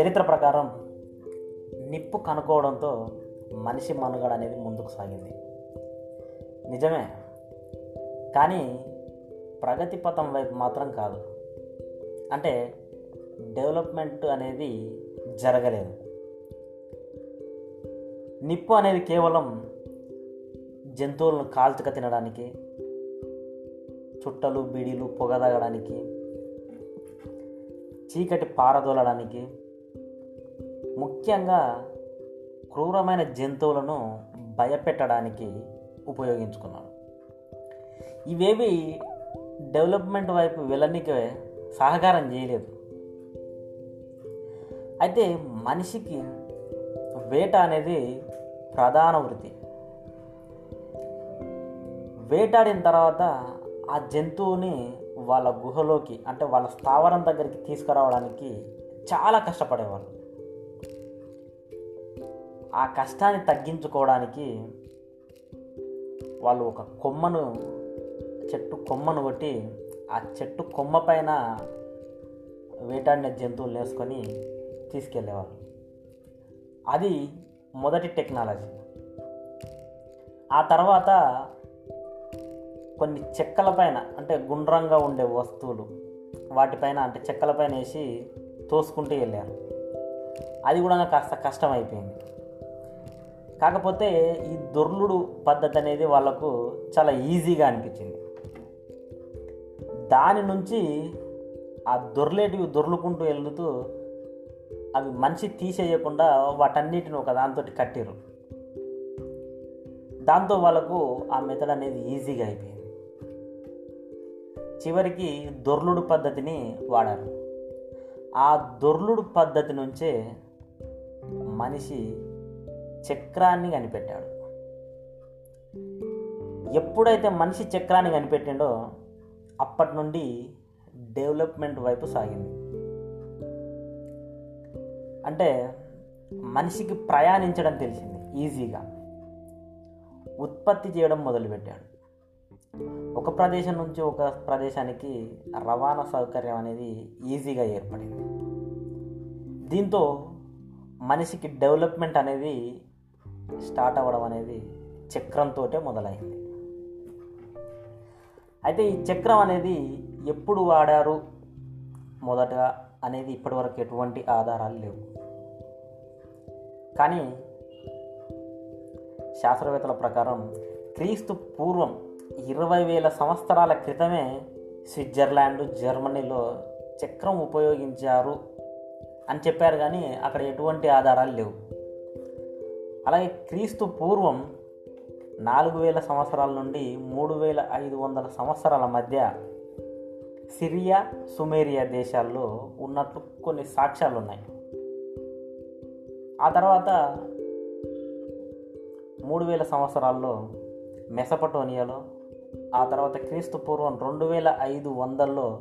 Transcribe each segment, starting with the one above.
చరిత్ర ప్రకారం నిప్పు కనుక్కోవడంతో మనిషి మనుగడ అనేది ముందుకు సాగింది. నిజమే. కానీ ప్రగతి పథం వైపు మాత్రం కాదు. అంటే డెవలప్మెంట్ అనేది జరగలేదు. నిప్పు అనేది కేవలం జంతువులను కాల్చుక తినడానికి చుట్టలు బిడిలు పొగదగడానికి చీకటి పారదోలడానికి ముఖ్యంగా క్రూరమైన జంతువులను భయపెట్టడానికి ఉపయోగించుకున్నాడు ఇవేవి డెవలప్మెంట్ వైపు వెళ్ళనికే సహకారం చేయలేదు. అయితే మనిషికి వేట అనేది ప్రధాన వృత్తి. వేటాడిన తర్వాత ఆ జంతువుని వాళ్ళ గుహలోకి అంటే వాళ్ళ స్థావరం దగ్గరికి తీసుకురావడానికి చాలా కష్టపడేవాళ్ళు. ఆ కష్టాన్ని తగ్గించుకోవడానికి వాళ్ళు ఒక కొమ్మను చెట్టు కొమ్మను కొట్టి ఆ చెట్టు కొమ్మ పైన వేటాడిన జంతువులు వేసుకొని తీసుకెళ్ళేవాళ్ళు. అది మొదటి టెక్నాలజీ. ఆ తర్వాత కొన్ని చెక్కల పైన అంటే గుండ్రంగా ఉండే వస్తువులు వాటిపైన అంటే చెక్కల పైన వేసి తోసుకుంటూ వెళ్ళారు. అది కూడా కాస్త కష్టం అయిపోయింది కాకపోతే ఈ దొర్లుడు పద్ధతి అనేది వాళ్ళకు చాలా ఈజీగా అనిపించింది. దాని నుంచి ఆ దొర్లేటివి దొర్లుకుంటూ వెళ్తూ అవి మనిషి తీసేయకుండా వాటన్నిటిని ఒక దాంతో కట్టిరు దాంతో వాళ్ళకు ఆ మెథడ్ అనేది ఈజీగా అయిపోయింది. చివరికి దొర్లుడు పద్ధతిని వాడారు. ఆ దొర్లుడు పద్ధతి నుంచే మనిషి చక్రాన్ని కనిపెట్టాడు. ఎప్పుడైతే మనిషి చక్రాన్ని కనిపెట్టిండో అప్పటి నుండి డెవలప్మెంట్ వైపు సాగింది. అంటే మనిషికి ప్రయాణించడం తెలిసింది ఈజీగా. ఉత్పత్తి చేయడం మొదలుపెట్టాడు. ఒక ప్రదేశం నుంచి ఒక ప్రదేశానికి రవాణా సౌకర్యం అనేది ఈజీగా ఏర్పడింది. దీంతో మనిషికి డెవలప్మెంట్ అనేది స్టార్ట్ అవ్వడం అనేది చక్రంతో మొదలైంది. అయితే ఈ చక్రం అనేది ఎప్పుడు వాడారు? మొదటగా అనేది ఇప్పటివరకు ఎటువంటి ఆధారాలు లేవు. కానీ శాస్త్రవేత్తల ప్రకారం క్రీస్తు పూర్వం ఇరవై వేల సంవత్సరాల క్రితమే స్విట్జర్లాండ్ జర్మనీలో చక్రం ఉపయోగించారు అని చెప్పారు కానీ అక్కడ ఎటువంటి ఆధారాలు లేవు. అలాగే క్రీస్తు పూర్వం నాలుగు వేల సంవత్సరాల నుండి మూడు వేల ఐదు వందల సంవత్సరాల మధ్య సిరియా సుమేరియా దేశాల్లో ఉన్నట్లు కొన్ని సాక్ష్యాలు ఉన్నాయి ఆ తర్వాత మూడు వేల సంవత్సరాల్లో మెసపటోనియాలో ఆ తర్వాత క్రీస్తు పూర్వం రెండు వేల ఐదు వందల్లో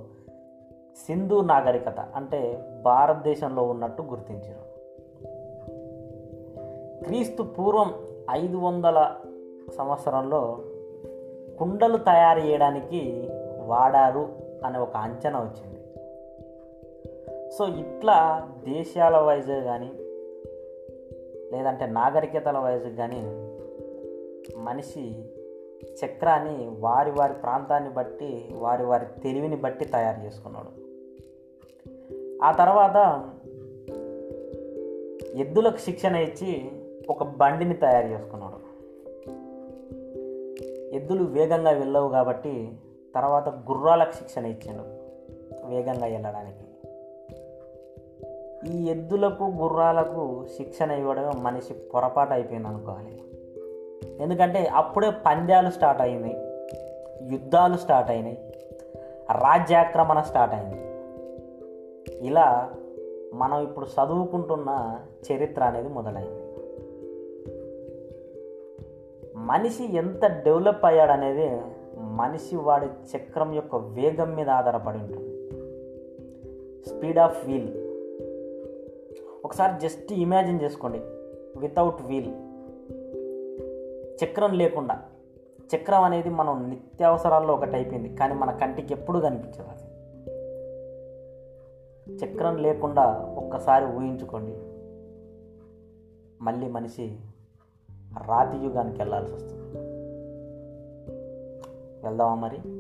సింధు నాగరికత అంటే భారతదేశంలో ఉన్నట్టు గుర్తించారు. క్రీస్తు పూర్వం ఐదు వందల సంవత్సరంలో కుండలు తయారు చేయడానికి వాడారు అనే ఒక అంచనా వచ్చింది. సో ఇట్లా దేశాల వైజ్ కానీ లేదంటే నాగరికతల వైజ్ కానీ మనిషి చక్రాన్ని వారి వారి ప్రాంతాన్ని బట్టి వారి వారి తెలివిని బట్టి తయారు చేసుకున్నాడు. ఆ తర్వాత ఎద్దులకు శిక్షణ ఇచ్చి ఒక బండిని తయారు చేసుకున్నాడు. ఎద్దులు వేగంగా వెళ్ళవు కాబట్టి తర్వాత గుర్రాలకు శిక్షణ ఇచ్చాడు వేగంగా వెళ్ళడానికి. ఈ ఎద్దులకు గుర్రాలకు శిక్షణ ఇవ్వడం మనిషి పొరపాటు అయిపోయింది అనుకోవాలి. ఎందుకంటే అప్పుడే పంద్యాలు స్టార్ట్ అయినాయి యుద్ధాలు స్టార్ట్ అయినాయి రాజ్యాక్రమణ స్టార్ట్ అయింది. ఇలా మనం ఇప్పుడు చదువుకుంటున్న చరిత్ర అనేది మొదలైంది. మనిషి ఎంత డెవలప్ అయ్యాడనేది మనిషి వాడి చక్రం యొక్క వేగం మీద ఆధారపడి ఉంటుంది. Speed of wheel. ఒకసారి జస్ట్ ఇమాజిన్ చేసుకోండి. Without wheel. చక్రం లేకుండా. చక్రం అనేది మనం నిత్యావసరాల్లో ఒకటి అయిపోయింది కానీ మన కంటికి ఎప్పుడు కనిపించదు అది. చక్రం లేకుండా ఒక్కసారి ఊహించుకోండి. మళ్ళీ మనిషి రాతి యుగానికి వెళ్ళాల్సి వస్తుంది. వెళ్దామా మరి?